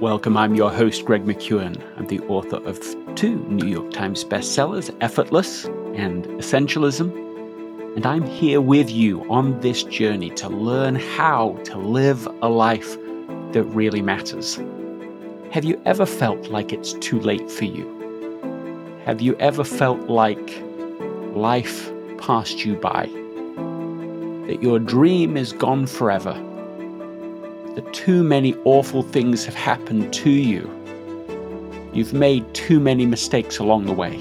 Welcome, I'm your host, Greg McKeown. I'm the author of two New York Times bestsellers, Effortless and Essentialism. And I'm here with you on this journey to learn how to live a life that really matters. Have you ever felt like it's too late for you? Have you ever felt like life passed you by? That your dream is gone forever? That too many awful things have happened to you. You've made too many mistakes along the way.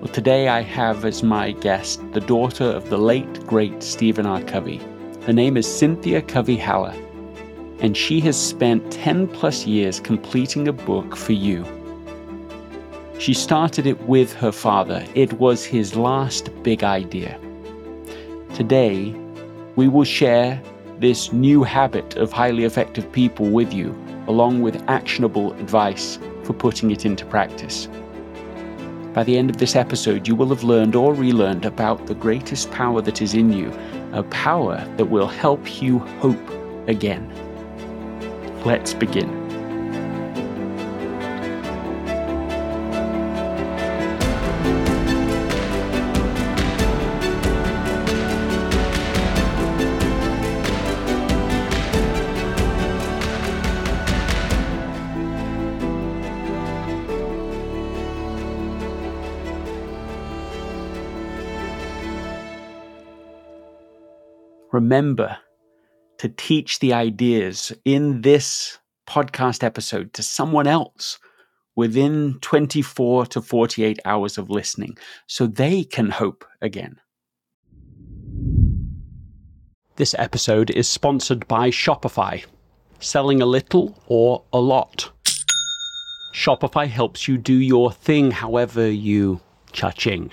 Well, today I have as my guest the daughter of the late, great Stephen R. Covey. Her name is Cynthia Covey Haller, and she has spent 10 plus years completing a book for you. She started it with her father, it was his last big idea. Today, we will share this new habit of highly effective people with you, along with actionable advice for putting it into practice. By the end of this episode, you will have learned or relearned about the greatest power that is in you, a power that will help you hope again. Let's begin. Remember to teach the ideas in this podcast episode to someone else within 24 to 48 hours of listening so they can hope again. This episode is sponsored by Shopify. Selling a little or a lot. Shopify helps you do your thing however you cha-ching.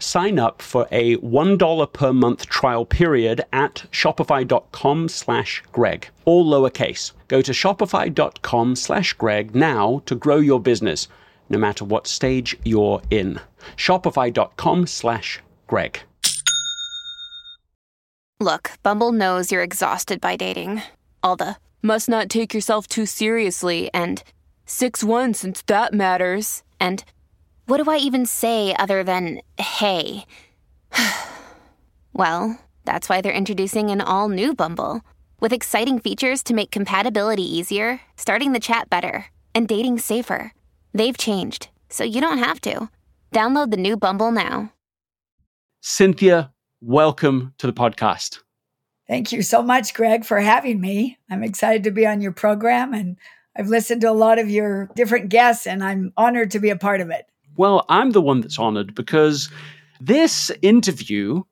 sign up for a $1 per month trial period at shopify.com slash greg all lowercase. Go to shopify.com slash greg now to grow your business no matter what stage you're in. Shopify.com slash greg. Look bumble knows you're exhausted by dating. All the must not take yourself too seriously and 6-1 since that matters and what do I even say other than hey? well, that's why they're introducing an all new Bumble with exciting features to make compatibility easier, starting the chat better, and dating safer. They've changed, so you don't have to. Download the new Bumble now. Cynthia, welcome to the podcast. Thank you so much, Greg, for having me. I'm excited to be on your program and I've listened to a lot of your different guests and I'm honored to be a part of it. Well, I'm the one that's honored because this interview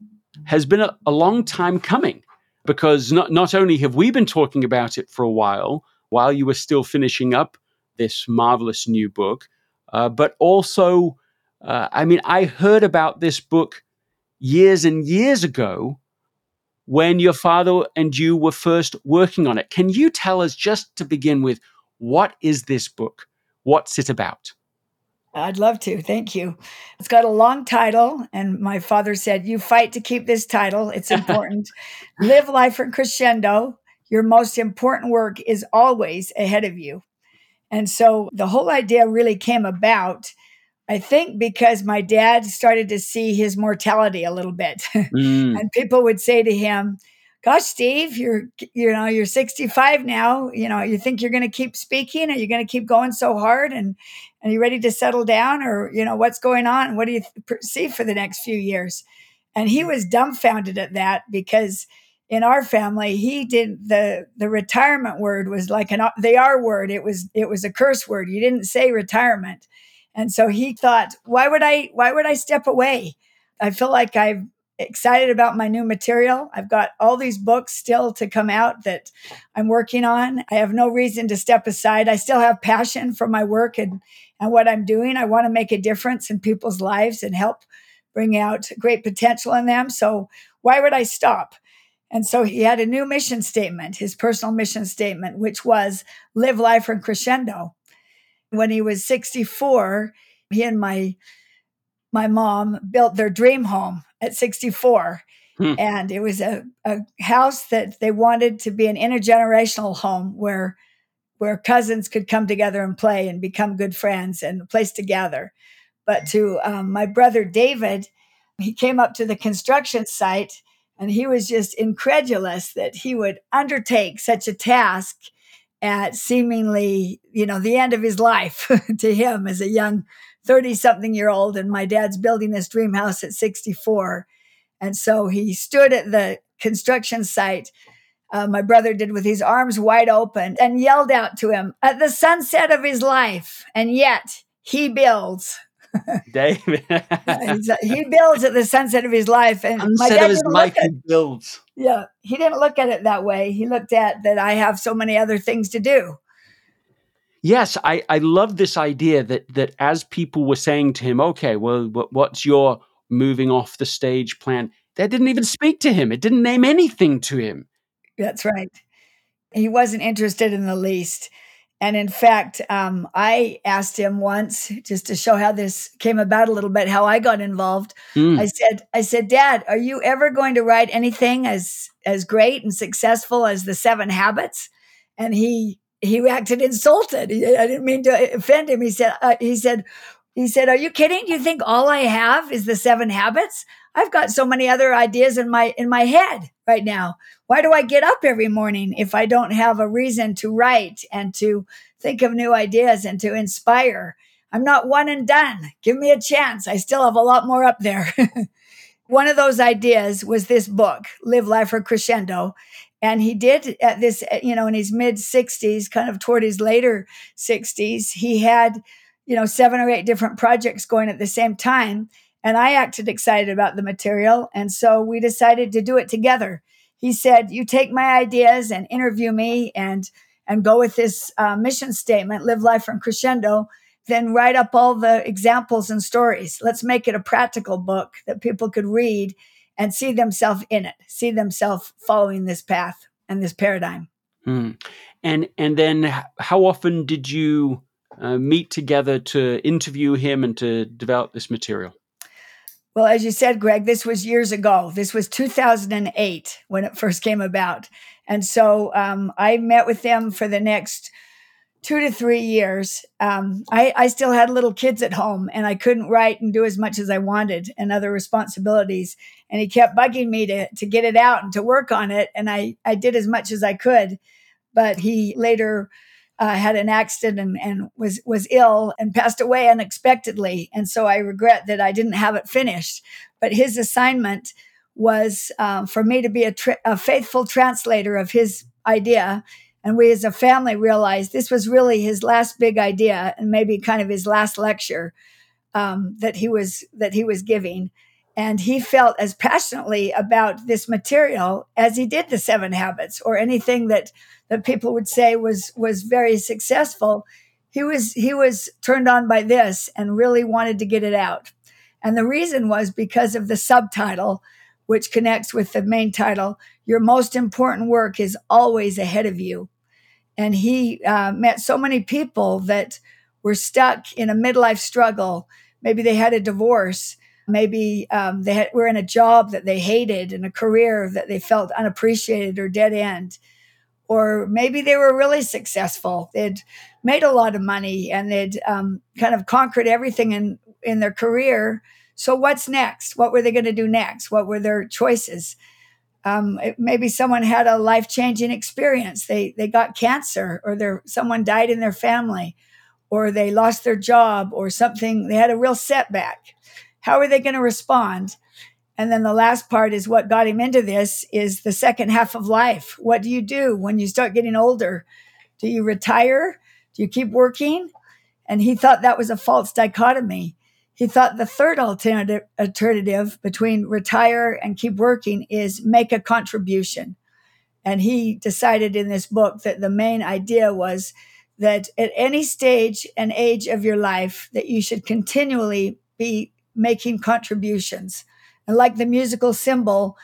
has been a, a long time coming. Because not, not only have we been talking about it for a while, while you were still finishing up this marvelous new book, uh, but also, uh, I mean, I heard about this book years and years ago when your father and you were first working on it. Can you tell us, just to begin with, what is this book? What's it about? I'd love to. Thank you. It's got a long title, and my father said, You fight to keep this title. It's important. Live life in crescendo. your most important work is always ahead of you. And so the whole idea really came about, I think, because my dad started to see his mortality a little bit. Mm. and people would say to him, Gosh, Steve, you're you know, you're 65 now. You know, you think you're gonna keep speaking? Are you gonna keep going so hard? And are you ready to settle down? Or, you know, what's going on? What do you see for the next few years? And he was dumbfounded at that because in our family he did the the retirement word was like an the r word it was it was a curse word you didn't say retirement and so he thought why would i why would i step away i feel like i'm excited about my new material. I've got all these books still to come out that i'm working on. I have no reason to step aside. I still have passion for my work and and what i'm doing. I want to make a difference in people's lives and help bring out great potential in them. So why would i stop? And so he had a new mission statement, his personal mission statement, which was live life from crescendo. When he was 64, he and my my mom built their dream home at 64. Hmm. And it was a, a house that they wanted to be an intergenerational home where where cousins could come together and play and become good friends and a place to gather. But to um, my brother David, he came up to the construction site and he was just incredulous that he would undertake such a task at seemingly, you know, the end of his life to him as a young 30 something year old. And my dad's building this dream house at 64. And so he stood at the construction site, uh, my brother did with his arms wide open, and yelled out to him at the sunset of his life. And yet he builds David. Uh, uh, he builds at the sunset of his life, and sunset my dad of his life, at, he builds. Yeah, he didn't look at it that way. He looked at that I have so many other things to do. Yes, I, I love this idea that that as people were saying to him, okay, well, what's your moving off the stage plan? That didn't even speak to him. It didn't name anything to him. That's right. He wasn't interested in the least. And in fact, um, I asked him once just to show how this came about a little bit, how I got involved. Mm. I said, I said, Dad, are you ever going to write anything as as great and successful as the Seven Habits? And he he acted insulted. I didn't mean to offend him. He said, uh, he said, he said, "Are you kidding? You think all I have is the Seven Habits? I've got so many other ideas in my in my head right now. Why do I get up every morning if I don't have a reason to write and to think of new ideas and to inspire? I'm not one and done. Give me a chance. I still have a lot more up there. one of those ideas was this book, Live Life for Crescendo. And he did at this, you know, in his mid 60s, kind of toward his later 60s, he had, you know, seven or eight different projects going at the same time and I acted excited about the material. And so we decided to do it together. He said, You take my ideas and interview me and and go with this uh, mission statement, live life from crescendo, then write up all the examples and stories. Let's make it a practical book that people could read and see themselves in it, see themselves following this path and this paradigm. Hmm. And and then how often did you uh, meet together to interview him and to develop this material? Well, as you said, Greg, this was years ago. This was 2008 when it first came about. And so um, I met with them for the next two to three years. Um, I, I, still had little kids at home and I couldn't write and do as much as I wanted and other responsibilities. And he kept bugging me to, to get it out and to work on it. And I, I did as much as I could. But he later uh, had an accident and, and was was ill and passed away unexpectedly. And so I regret that I didn't have it finished. But his assignment was um, for me to be a, tra- a faithful translator of his idea. And we as a family realized this was really his last big idea and maybe kind of his last lecture um, that he was that he was giving and he felt as passionately about this material as he did the seven habits or anything that that people would say was was very successful. He was he was turned on by this and really wanted to get it out. And the reason was because of the subtitle which connects with the main title your most important work is always ahead of you. And he uh, met so many people that were stuck in a midlife struggle. Maybe they had a divorce maybe um, they had, were in a job that they hated and a career that they felt unappreciated or dead end or maybe they were really successful. They'd made a lot of money and they'd um, kind of conquered everything in in their career. So what's next? What were they going to do next? What were their choices? Um, maybe someone had a life changing experience. They they got cancer, or their someone died in their family, or they lost their job, or something. They had a real setback. How are they going to respond? And then the last part is what got him into this is the second half of life. What do you do when you start getting older? Do you retire? Do you keep working? And he thought that was a false dichotomy. He thought the third alternative, alternative between retire and keep working is make a contribution. And he decided in this book that the main idea was that at any stage and age of your life that you should continually be making contributions. And like the musical symbol,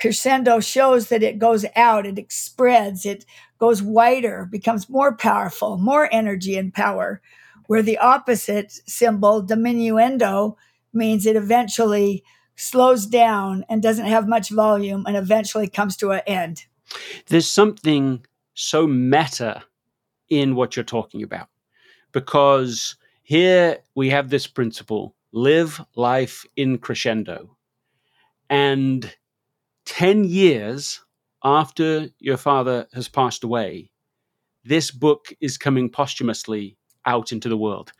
crescendo shows that it goes out, it spreads, it goes wider, becomes more powerful, more energy and power where the opposite symbol, diminuendo, means it eventually slows down and doesn't have much volume and eventually comes to an end. There's something so meta in what you're talking about because here we have this principle live life in crescendo. And 10 years after your father has passed away, this book is coming posthumously out into the world.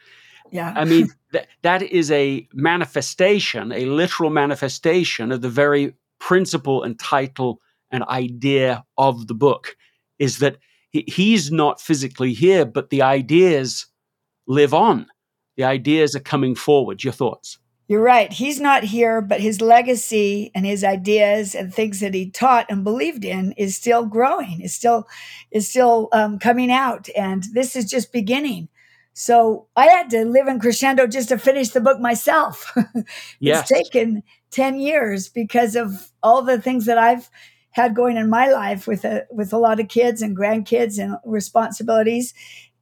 Yeah. I mean, th- that is a manifestation, a literal manifestation of the very principle and title and idea of the book is that he, he's not physically here, but the ideas live on. The ideas are coming forward. Your thoughts? You're right. He's not here, but his legacy and his ideas and things that he taught and believed in is still growing. Is still is still um, coming out, and this is just beginning. So I had to live in crescendo just to finish the book myself. yes. It's taken 10 years because of all the things that I've had going in my life with a with a lot of kids and grandkids and responsibilities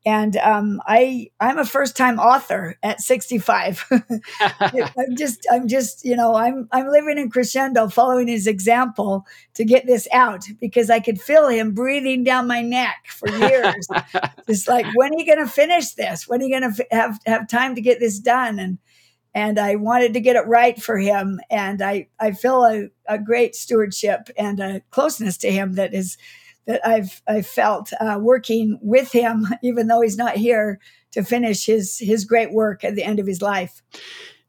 and um, I I'm a first time author at 65. I'm just I'm just you know I'm I'm living in crescendo, following his example to get this out because I could feel him breathing down my neck for years. it's like when are you going to finish this? When are you going to f- have have time to get this done? And and I wanted to get it right for him, and I I feel a, a great stewardship and a closeness to him that is that I've I felt uh, working with him, even though he's not here to finish his his great work at the end of his life.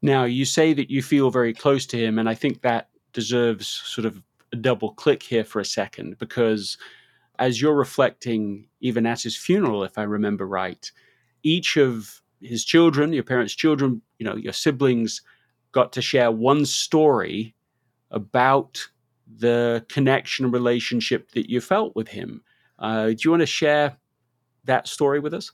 Now you say that you feel very close to him, and I think that deserves sort of a double click here for a second because as you're reflecting, even at his funeral, if I remember right, each of his children, your parents' children, you know, your siblings, got to share one story about the connection and relationship that you felt with him. Uh, do you want to share that story with us?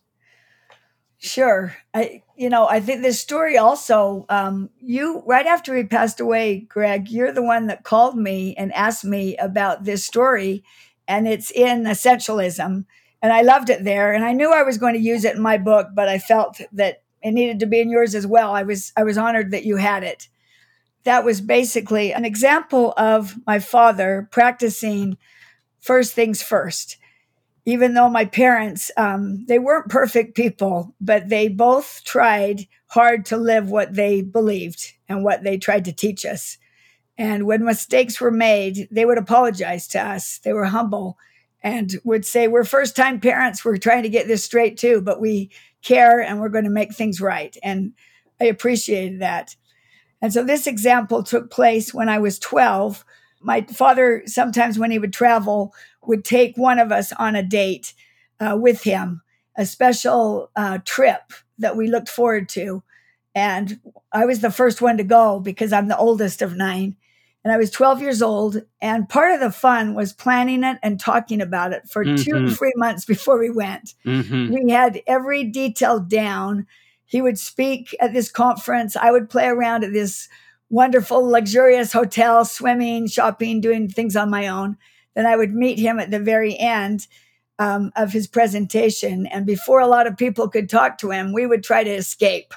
Sure. I, you know, I think this story also, um, you, right after he passed away, Greg, you're the one that called me and asked me about this story, and it's in Essentialism. And I loved it there. And I knew I was going to use it in my book, but I felt that it needed to be in yours as well. I was, I was honored that you had it that was basically an example of my father practicing first things first. Even though my parents, um, they weren't perfect people, but they both tried hard to live what they believed and what they tried to teach us. And when mistakes were made, they would apologize to us. They were humble and would say, We're first time parents. We're trying to get this straight too, but we care and we're going to make things right. And I appreciated that. And so this example took place when I was 12. My father, sometimes when he would travel, would take one of us on a date uh, with him, a special uh, trip that we looked forward to. And I was the first one to go because I'm the oldest of nine. And I was 12 years old. And part of the fun was planning it and talking about it for mm-hmm. two to three months before we went. Mm-hmm. We had every detail down he would speak at this conference. I would play around at this wonderful, luxurious hotel, swimming, shopping, doing things on my own. Then I would meet him at the very end um, of his presentation. And before a lot of people could talk to him, we would try to escape.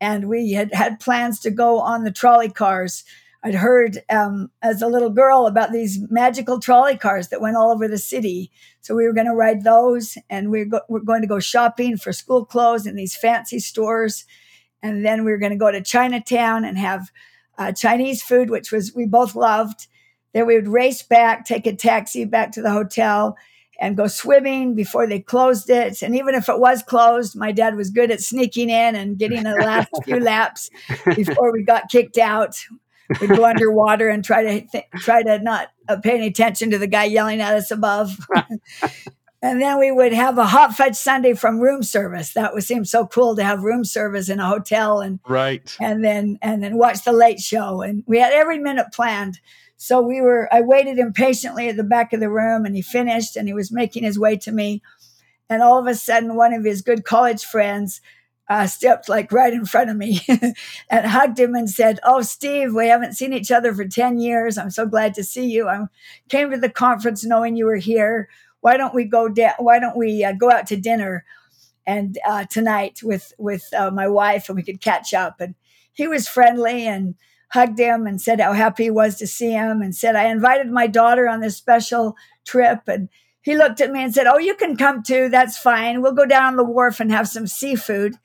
And we had had plans to go on the trolley cars. I'd heard um, as a little girl about these magical trolley cars that went all over the city. So we were going to ride those, and we go- were going to go shopping for school clothes in these fancy stores. And then we were going to go to Chinatown and have uh, Chinese food, which was we both loved. Then we would race back, take a taxi back to the hotel, and go swimming before they closed it. And even if it was closed, my dad was good at sneaking in and getting the last few laps before we got kicked out. We'd go underwater and try to th- try to not uh, pay any attention to the guy yelling at us above. and then we would have a hot fudge sundae from room service. That would seem so cool to have room service in a hotel and right. And then and then watch the late show. And we had every minute planned. So we were, I waited impatiently at the back of the room and he finished and he was making his way to me. And all of a sudden, one of his good college friends uh, stepped like right in front of me and hugged him and said, Oh, Steve, we haven't seen each other for 10 years. I'm so glad to see you. I came to the conference knowing you were here. Why don't we go, da- why don't we uh, go out to dinner and uh, tonight with, with uh, my wife and we could catch up. And he was friendly and hugged him and said how happy he was to see him and said, I invited my daughter on this special trip. And he looked at me and said, Oh, you can come too. That's fine. We'll go down on the wharf and have some seafood.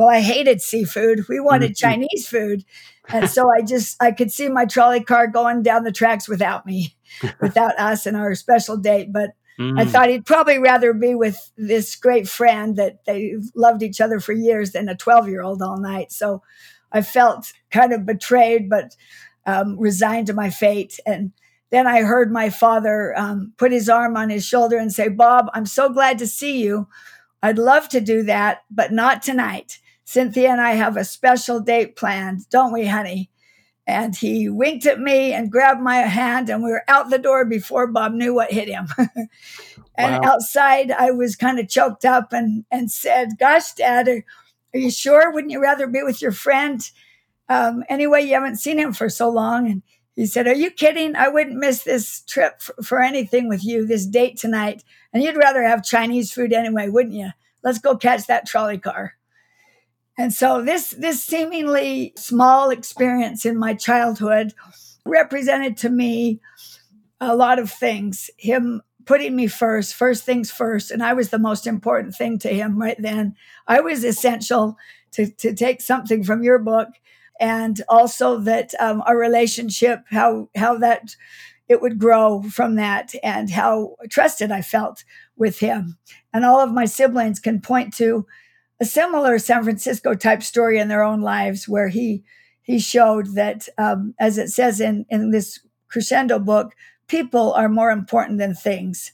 Well, I hated seafood. We wanted. Chinese food. And so I just, I could see my trolley car going down the tracks without me, without us and our special date. But mm. I thought he'd probably rather be with this great friend that they loved each other for years than a 12 year old all night. So I felt kind of betrayed, but um, resigned to my fate. And then I heard my father um, put his arm on his shoulder and say, Bob, I'm so glad to see you. I'd love to do that, but not tonight. Cynthia and I have a special date planned, don't we, honey? And he winked at me and grabbed my hand, and we were out the door before Bob knew what hit him. and wow. outside, I was kind of choked up and, and said, Gosh, Dad, are, are you sure? Wouldn't you rather be with your friend? Um, anyway, you haven't seen him for so long. And he said, Are you kidding? I wouldn't miss this trip for, for anything with you, this date tonight. And you'd rather have Chinese food anyway, wouldn't you? Let's go catch that trolley car. And so this this seemingly small experience in my childhood represented to me a lot of things. Him putting me first, first things first. And I was the most important thing to him right then. I was essential to, to take something from your book. And also that um, our relationship, how how that it would grow from that, and how trusted I felt with him. And all of my siblings can point to a similar San Francisco type story in their own lives, where he he showed that, um, as it says in in this crescendo book, people are more important than things.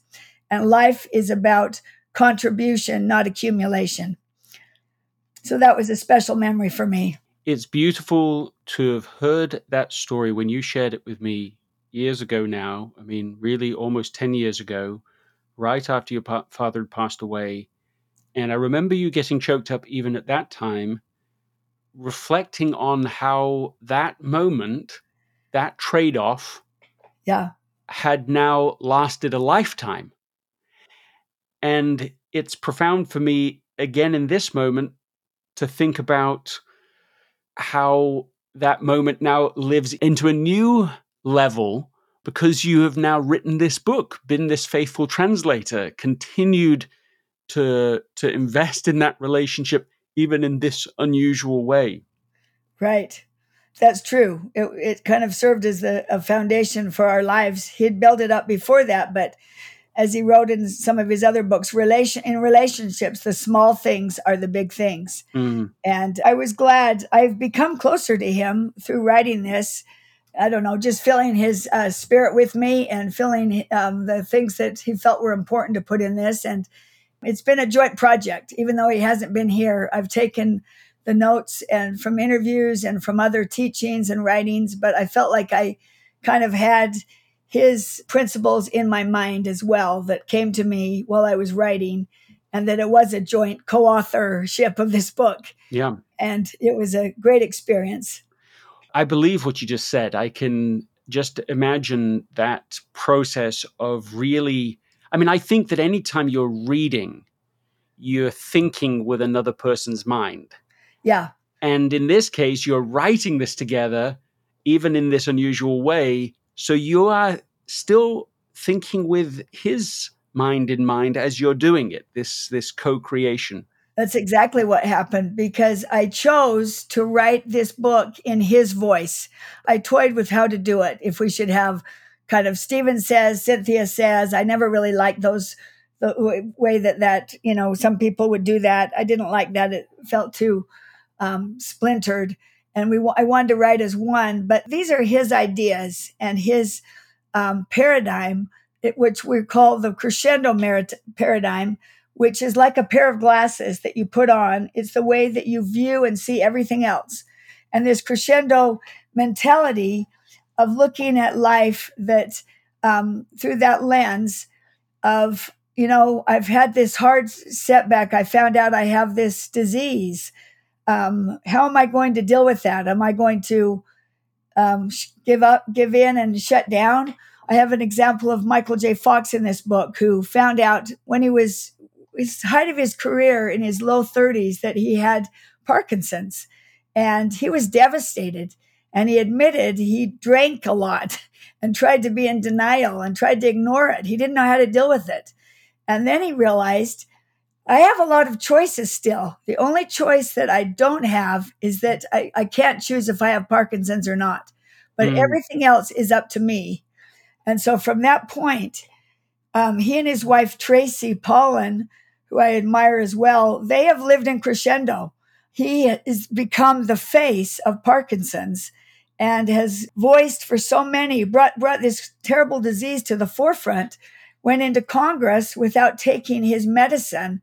And life is about contribution, not accumulation. So that was a special memory for me. It's beautiful to have heard that story when you shared it with me years ago now. I mean, really almost 10 years ago, right after your pa- father had passed away. And I remember you getting choked up even at that time, reflecting on how that moment, that trade off, yeah had now lasted a lifetime. And it's profound for me, again, in this moment, to think about how that moment now lives into a new level because you have now written this book, been this faithful translator, continued to, to invest in that relationship, even in this unusual way. Right. That's true. It, it kind of served as a, a foundation for our lives. He'd built it up before that, but as he wrote in some of his other books, relation in relationships, the small things are the big things. Mm. And I was glad I've become closer to him through writing this. I don't know, just filling his uh, spirit with me and filling um, the things that he felt were important to put in this. And it's been a joint project, even though he hasn't been here. I've taken the notes and from interviews and from other teachings and writings, but I felt like I kind of had his principles in my mind as well that came to me while I was writing, and that it was a joint co authorship of this book. Yeah. And it was a great experience. I believe what you just said. I can just imagine that process of really. I mean, I think that anytime you're reading, you're thinking with another person's mind. Yeah. And in this case, you're writing this together even in this unusual way. So you are still thinking with his mind in mind as you're doing it, this this co-creation. That's exactly what happened because I chose to write this book in his voice. I toyed with how to do it. If we should have kind of Stephen says, Cynthia says, I never really liked those the way that that you know some people would do that. I didn't like that; it felt too um, splintered. And we I wanted to write as one, but these are his ideas and his um, paradigm, which we call the crescendo merit- paradigm, which is like a pair of glasses that you put on. It's the way that you view and see everything else. And this crescendo mentality of looking at life that um, through that lens of you know, I've had this hard setback. I found out I have this disease. Um, how am I going to deal with that? Am I going to um, give up, give in, and shut down? I have an example of Michael J. Fox in this book who found out when he was his height of his career in his low 30s that he had Parkinson's and he was devastated. And he admitted he drank a lot and tried to be in denial and tried to ignore it. He didn't know how to deal with it. And then he realized I have a lot of choices still. The only choice that I don't have is that I, I can't choose if I have Parkinson's or not. But mm. everything else is up to me. And so from that point, um, he and his wife, Tracy Pollan, who I admire as well, they have lived in crescendo. He has become the face of Parkinson's and has voiced for so many, brought, brought this terrible disease to the forefront went into Congress without taking his medicine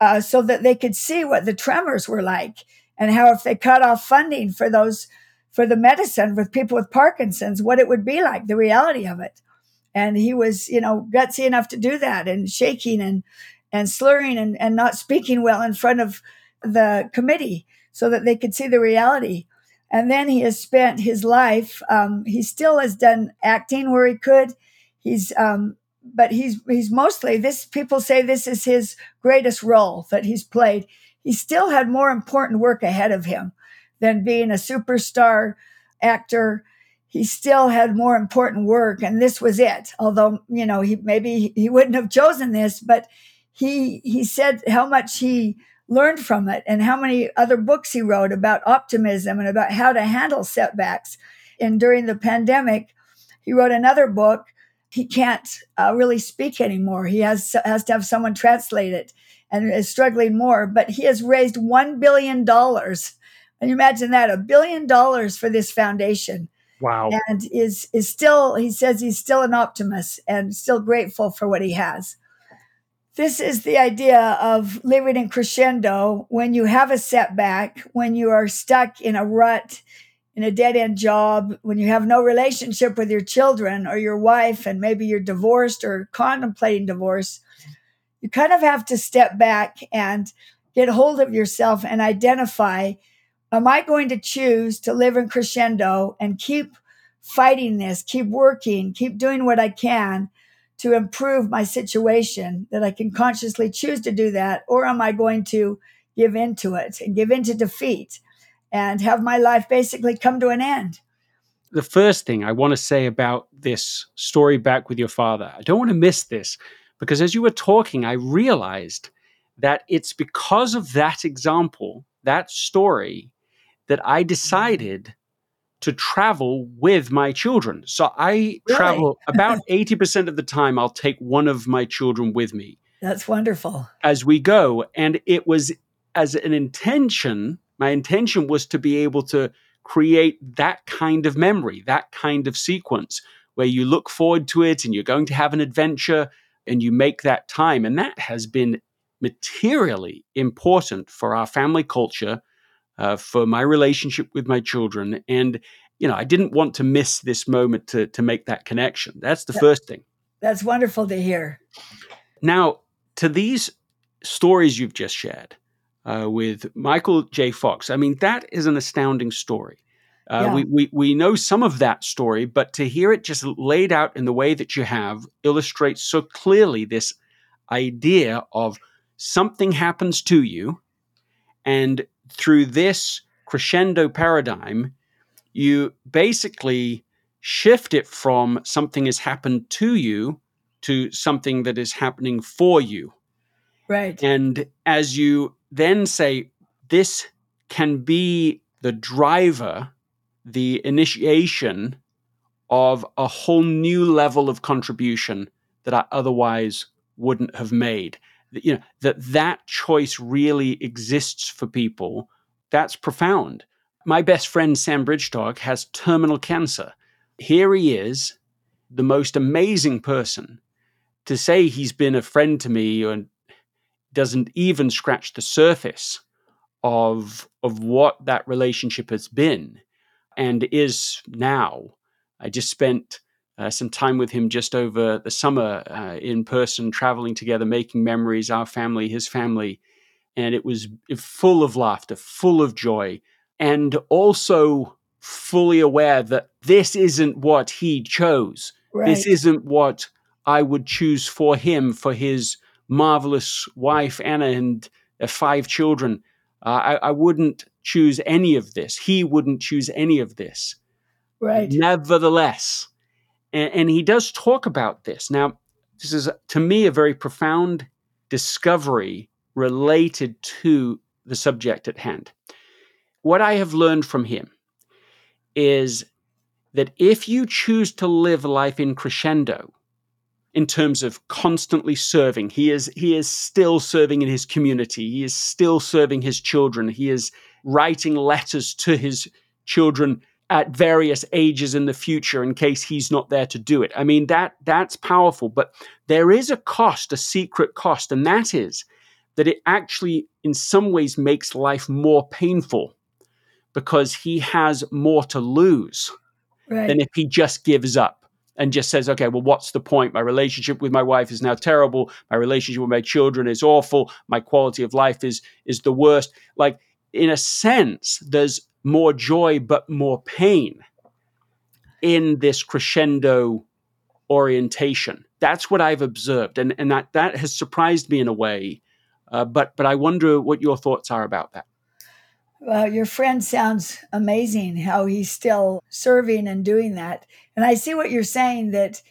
uh, so that they could see what the tremors were like and how if they cut off funding for those for the medicine with people with Parkinson's, what it would be like, the reality of it. And he was, you know, gutsy enough to do that and shaking and and slurring and, and not speaking well in front of the committee so that they could see the reality. And then he has spent his life, um, he still has done acting where he could. He's um, but he's he's mostly this people say this is his greatest role that he's played. He still had more important work ahead of him than being a superstar actor. He still had more important work and this was it. Although you know he maybe he wouldn't have chosen this but he he said how much he learned from it and how many other books he wrote about optimism and about how to handle setbacks and during the pandemic he wrote another book he can't uh, really speak anymore. He has has to have someone translate it, and is struggling more. But he has raised one billion dollars. And you imagine that a billion dollars for this foundation. Wow! And is is still he says he's still an optimist and still grateful for what he has. This is the idea of living in crescendo. When you have a setback, when you are stuck in a rut in a dead end job, when you have no relationship with your children or your wife, and maybe you're divorced or contemplating divorce, you kind of have to step back and get hold of yourself and identify Am I going to choose to live in crescendo and keep fighting this, keep working, keep doing what I can to improve my situation, that I can consciously choose to do that? Or am I going to give into it and give into defeat? and have my life basically come to an end. The first thing I want to say about this story back with your father, I don't want to miss this because as you were talking, I realized that it's because of that example, that story, that I mm-hmm. decided to travel with my children. So I really? travel about 80% of the time, I'll take one of my children with me. That's wonderful. As we go. And it was as an intention my intention was to be able to create that kind of memory, that kind of sequence where you look forward to it and you're going to have an adventure and you make that time. And that has been materially important for our family culture, uh, for my relationship with my children. And, you know, I didn't want to miss this moment to, to make that connection. That's the that, first thing. That's wonderful to hear. Now, to these stories you've just shared, uh, with Michael J. Fox. I mean, that is an astounding story. Uh, yeah. we, we, we know some of that story, but to hear it just laid out in the way that you have illustrates so clearly this idea of something happens to you, and through this crescendo paradigm, you basically shift it from something has happened to you to something that is happening for you. Right. And as you then say, this can be the driver, the initiation of a whole new level of contribution that I otherwise wouldn't have made. You know, that that choice really exists for people. That's profound. My best friend Sam Bridgedog has terminal cancer. Here he is, the most amazing person. To say he's been a friend to me and doesn't even scratch the surface of of what that relationship has been and is now. I just spent uh, some time with him just over the summer uh, in person, traveling together, making memories, our family, his family. And it was full of laughter, full of joy, and also fully aware that this isn't what he chose. Right. This isn't what I would choose for him, for his marvelous wife, Anna, and uh, five children. Uh, I, I wouldn't choose any of this. He wouldn't choose any of this. Right. Nevertheless, and, and he does talk about this. Now, this is, to me, a very profound discovery related to the subject at hand. What I have learned from him is that if you choose to live life in crescendo, in terms of constantly serving, he is he is still serving in his community. He is still serving his children. He is writing letters to his children at various ages in the future in case he's not there to do it. I mean that that's powerful, but there is a cost, a secret cost, and that is that it actually in some ways makes life more painful because he has more to lose right. than if he just gives up and just says, okay, well, what's the point? My relationship with my wife is now terrible. My relationship with my children is awful. My quality of life is is the worst. Like in a sense, there's more joy but more pain in this crescendo orientation. That's what I've observed, and and that that has surprised me in a way. Uh, but but I wonder what your thoughts are about that. Well, your friend sounds amazing. How he's still serving and doing that, and I see what you're saying that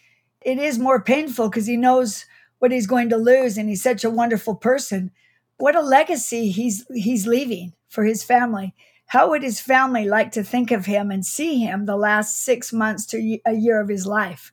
it is more painful because he knows what he's going to lose, and he's such a wonderful person. What a legacy he's he's leaving for his family how would his family like to think of him and see him the last six months to a year of his life?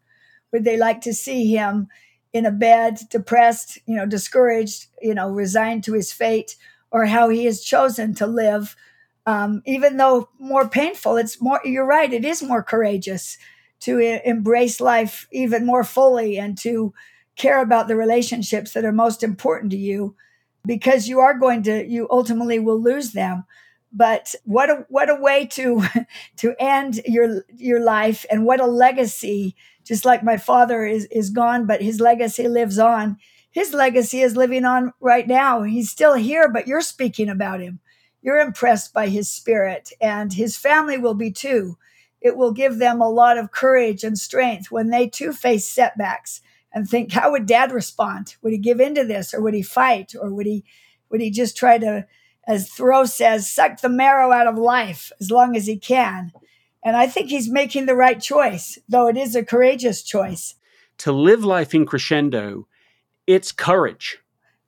Would they like to see him in a bed, depressed, you know, discouraged, you know, resigned to his fate, or how he has chosen to live? Um, even though more painful, it's more, you're right, it is more courageous to embrace life even more fully and to care about the relationships that are most important to you because you are going to, you ultimately will lose them but what a what a way to to end your your life and what a legacy. Just like my father is is gone but his legacy lives on. His legacy is living on right now. He's still here but you're speaking about him. You're impressed by his spirit and his family will be too. It will give them a lot of courage and strength when they too face setbacks and think how would dad respond? Would he give into this or would he fight or would he would he just try to as Thoreau says, suck the marrow out of life as long as he can. And I think he's making the right choice, though it is a courageous choice. To live life in crescendo, it's courage.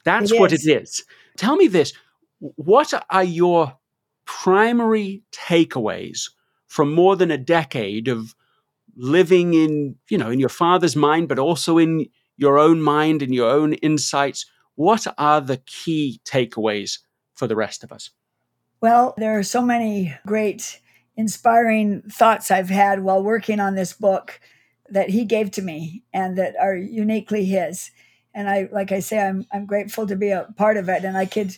That's it what it is. Tell me this what are your primary takeaways from more than a decade of living in, you know, in your father's mind, but also in your own mind and your own insights? What are the key takeaways for the rest of us? Well, there are so many great, inspiring thoughts I've had while working on this book that he gave to me and that are uniquely his. And I, like I say, I'm I'm grateful to be a part of it. And I could,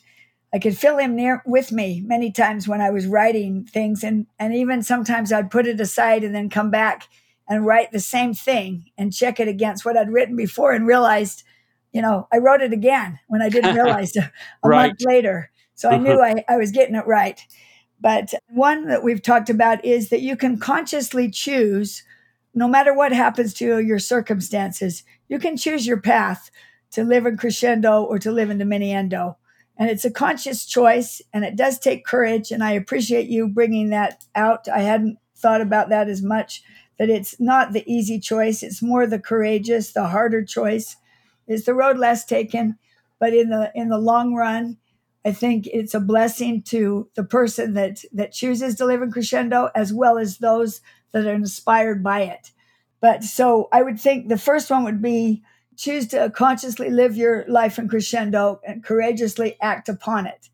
I could feel him near with me many times when I was writing things, and and even sometimes I'd put it aside and then come back and write the same thing and check it against what I'd written before and realized, you know, I wrote it again when I didn't realize a, a right. month later. So I knew mm-hmm. I, I was getting it right. But one that we've talked about is that you can consciously choose, no matter what happens to your circumstances, you can choose your path to live in crescendo or to live in diminuendo. And it's a conscious choice and it does take courage. And I appreciate you bringing that out. I hadn't thought about that as much. That it's not the easy choice; it's more the courageous, the harder choice. Is the road less taken, but in the in the long run, I think it's a blessing to the person that that chooses to live in crescendo, as well as those that are inspired by it. But so I would think the first one would be choose to consciously live your life in crescendo and courageously act upon it.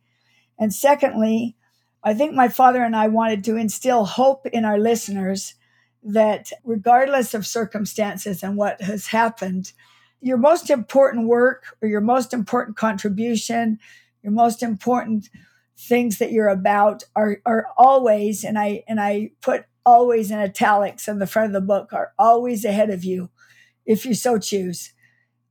And secondly, I think my father and I wanted to instill hope in our listeners that regardless of circumstances and what has happened, your most important work or your most important contribution, your most important things that you're about are, are always, and I and I put always in italics on the front of the book, are always ahead of you if you so choose.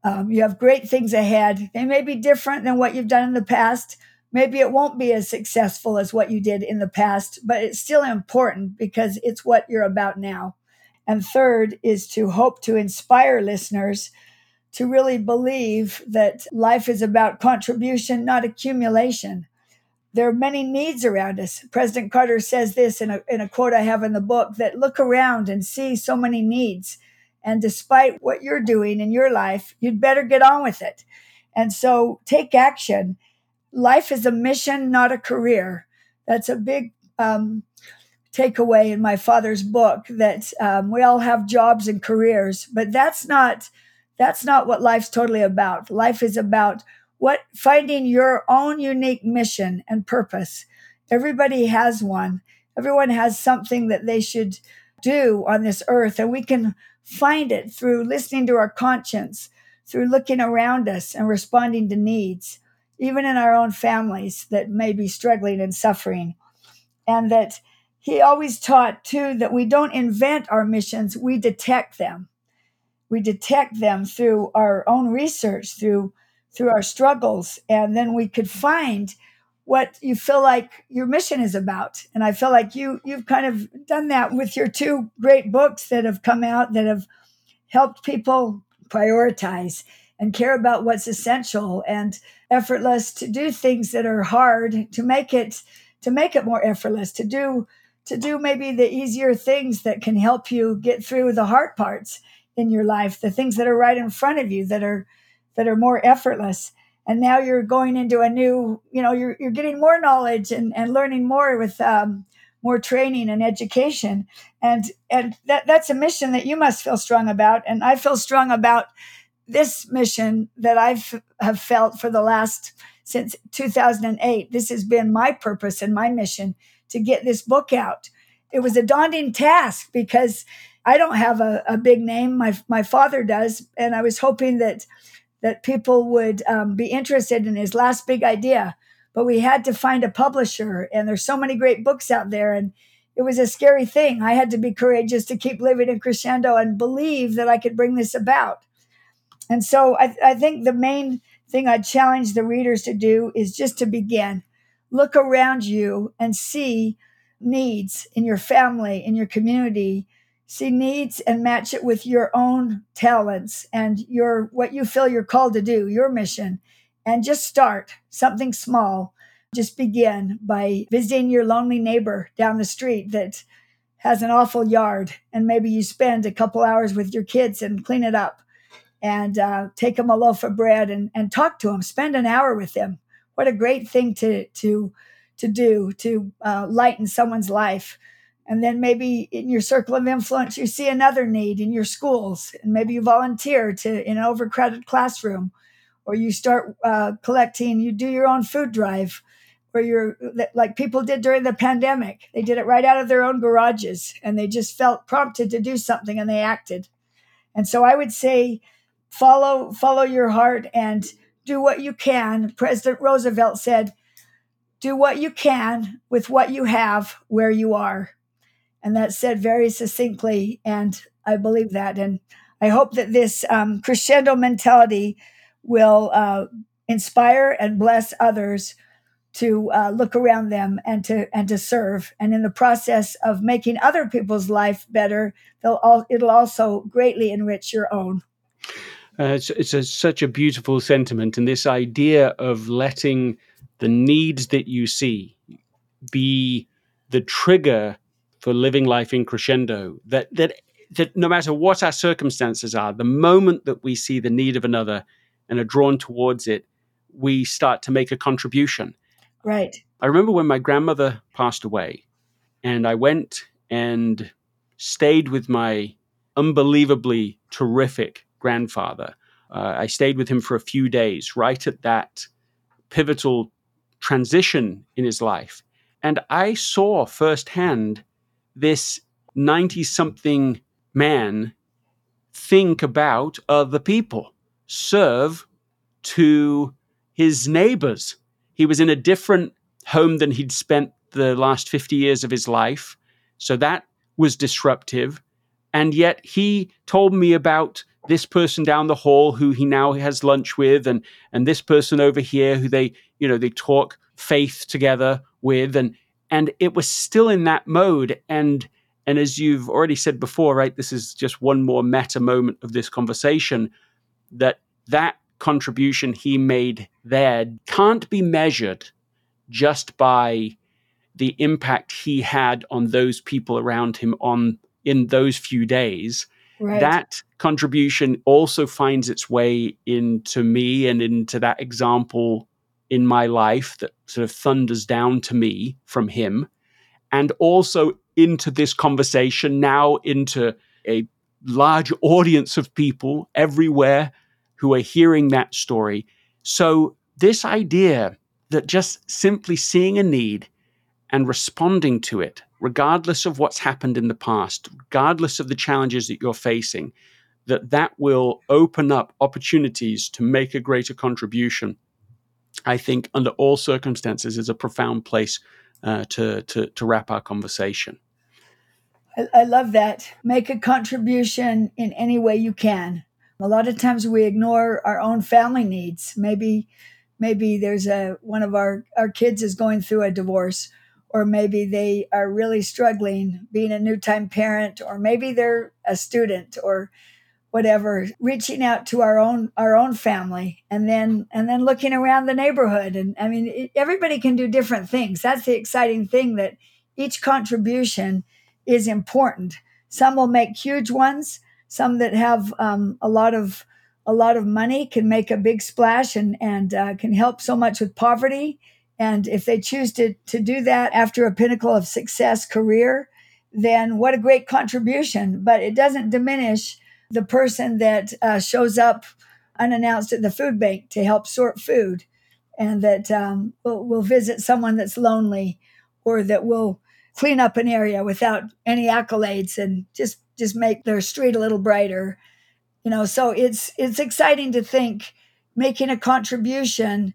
Um, you have great things ahead. They may be different than what you've done in the past, Maybe it won't be as successful as what you did in the past, but it's still important because it's what you're about now. And third is to hope to inspire listeners to really believe that life is about contribution, not accumulation. There are many needs around us. President Carter says this in a, in a quote I have in the book that look around and see so many needs. And despite what you're doing in your life, you'd better get on with it. And so take action life is a mission, not a career. That's a big um, takeaway in my father's book that um, we all have jobs and careers, but that's not that's not what life's totally about. Life is about what finding your own unique mission and purpose. Everybody has one. Everyone has something that they should do on this earth, and we can find it through listening to our conscience, through looking around us and responding to needs even in our own families that may be struggling and suffering. And that he always taught, too, that we don't invent our missions, we detect them. We detect them through our own research, through through our struggles, and then we could find what you feel like your mission is about. And I feel like you you've kind of done that with your two great books that have come out that have helped people prioritize and care about what's essential and effortless to do things that are hard to make it to make it more effortless to do to do maybe the easier things that can help you get through the hard parts in your life the things that are right in front of you that are that are more effortless and now you're going into a new you know you're, you're getting more knowledge and, and learning more with um, more training and education and and that, that's a mission that you must feel strong about and i feel strong about this mission that I have felt for the last since 2008. This has been my purpose and my mission to get this book out. It was a daunting task because I don't have a, a big name. My my father does, and I was hoping that that people would um, be interested in his last big idea. But we had to find a publisher, and there's so many great books out there, and it was a scary thing. I had to be courageous to keep living in crescendo and believe that I could bring this about. And so I, I think the main thing I challenge the readers to do is just to begin. Look around you and see needs in your family, in your community. See needs and match it with your own talents and your what you feel you're called to do, your mission. And just start something small. Just begin by visiting your lonely neighbor down the street that has an awful yard and maybe you spend a couple hours with your kids and clean it up and uh, take them a loaf of bread and, and talk to them, spend an hour with them. What a great thing to to to do to uh, lighten someone's life. And then maybe in your circle of influence, you see another need in your schools, and maybe you volunteer to in an overcrowded classroom, or you start uh, collecting. You do your own food drive, where you're like people did during the pandemic. They did it right out of their own garages, and they just felt prompted to do something, and they acted. And so I would say follow follow your heart and do what you can. President Roosevelt said, "Do what you can with what you have where you are." And that's said very succinctly, and I believe that. And I hope that this um, crescendo mentality will uh, inspire and bless others to uh, look around them and to and to serve. And in the process of making other people's life better, they'll all, it'll also greatly enrich your own. Uh, it's it's a, such a beautiful sentiment, and this idea of letting the needs that you see be the trigger for living life in crescendo that that that no matter what our circumstances are, the moment that we see the need of another and are drawn towards it, we start to make a contribution. Right. I remember when my grandmother passed away, and I went and stayed with my unbelievably terrific grandfather. Uh, I stayed with him for a few days, right at that pivotal transition in his life. And I saw firsthand this 90 something man think about other people, serve to his neighbors. He was in a different home than he'd spent the last 50 years of his life. So that was disruptive. And yet he told me about this person down the hall who he now has lunch with and and this person over here who they you know they talk faith together with and and it was still in that mode and and as you've already said before right this is just one more meta moment of this conversation that that contribution he made there can't be measured just by the impact he had on those people around him on in those few days right. that contribution also finds its way into me and into that example in my life that sort of thunders down to me from him and also into this conversation now into a large audience of people everywhere who are hearing that story so this idea that just simply seeing a need and responding to it regardless of what's happened in the past, regardless of the challenges that you're facing, that that will open up opportunities to make a greater contribution. I think under all circumstances is a profound place uh, to, to, to wrap our conversation. I, I love that. Make a contribution in any way you can. A lot of times we ignore our own family needs. Maybe maybe there's a one of our our kids is going through a divorce or maybe they are really struggling being a new time parent or maybe they're a student or whatever reaching out to our own our own family and then and then looking around the neighborhood. And i mean it, everybody can do different things. That's the exciting thing that each contribution is important. Some will make huge ones. Some that have um, a lot of a lot of money can make a big splash and and uh, can help so much with poverty. And if they choose to, to do that after a pinnacle of success career, then what a great contribution. But it doesn't diminish the person that uh, shows up unannounced at the food bank to help sort food and that um, will, will visit someone that's lonely or that will clean up an area without any accolades and just just make their street a little brighter. You know so it's it's exciting to think making a contribution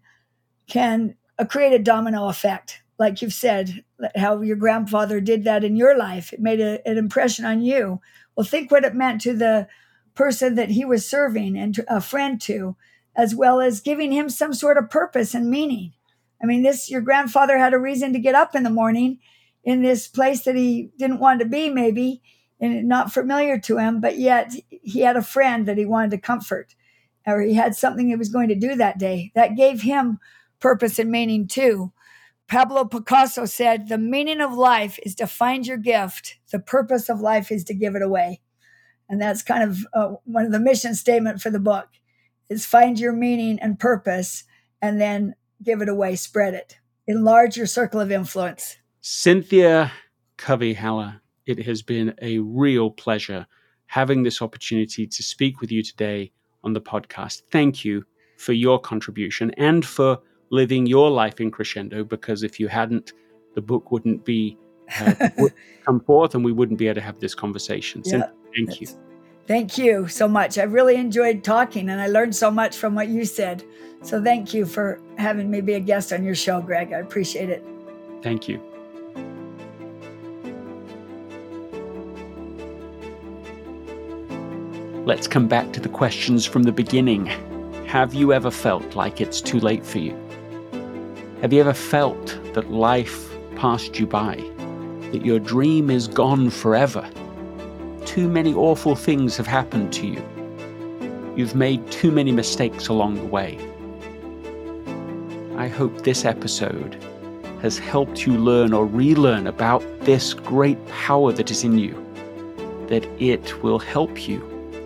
can a create a domino effect like you've said how your grandfather did that in your life. It made a, an impression on you. Well think what it meant to the person that he was serving and a friend to as well as giving him some sort of purpose and meaning i mean this your grandfather had a reason to get up in the morning in this place that he didn't want to be maybe and not familiar to him but yet he had a friend that he wanted to comfort or he had something he was going to do that day that gave him purpose and meaning too. Pablo Picasso said, The meaning of life is to find your gift, the purpose of life is to give it away. And that's kind of uh, one of the mission statement for the book is find your meaning and purpose and then give it away, spread it, enlarge your circle of influence. Cynthia Covey Haller, it has been a real pleasure having this opportunity to speak with you today on the podcast. Thank you for your contribution and for living your life in crescendo because if you hadn't, the book wouldn't be uh, would come forth and we wouldn't be able to have this conversation. So thank you. Thank you so much. I really enjoyed talking and I learned so much from what you said. So thank you for having me be a guest on your show, Greg. I appreciate it. Thank you. Let's come back to the questions from the beginning. Have you ever felt like it's too late for you? Have you ever felt that life passed you by? That your dream is gone forever? Too many awful things have happened to you. You've made too many mistakes along the way. I hope this episode has helped you learn or relearn about this great power that is in you, that it will help you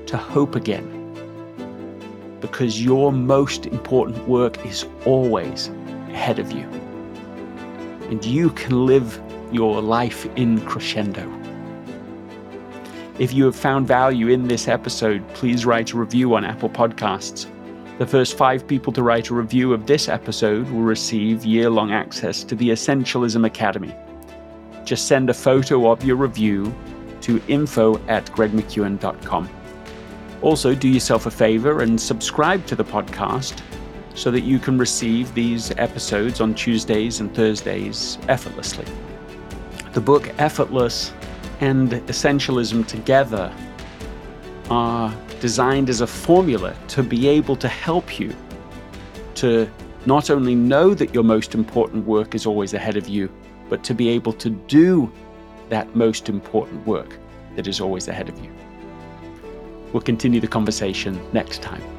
to hope again. Because your most important work is always ahead of you. And you can live your life in crescendo. If you have found value in this episode, please write a review on Apple Podcasts. The first five people to write a review of this episode will receive year long access to the Essentialism Academy. Just send a photo of your review to info at gregmckeown.com. Also, do yourself a favor and subscribe to the podcast so that you can receive these episodes on Tuesdays and Thursdays effortlessly. The book Effortless and Essentialism together are designed as a formula to be able to help you to not only know that your most important work is always ahead of you, but to be able to do that most important work that is always ahead of you. We'll continue the conversation next time.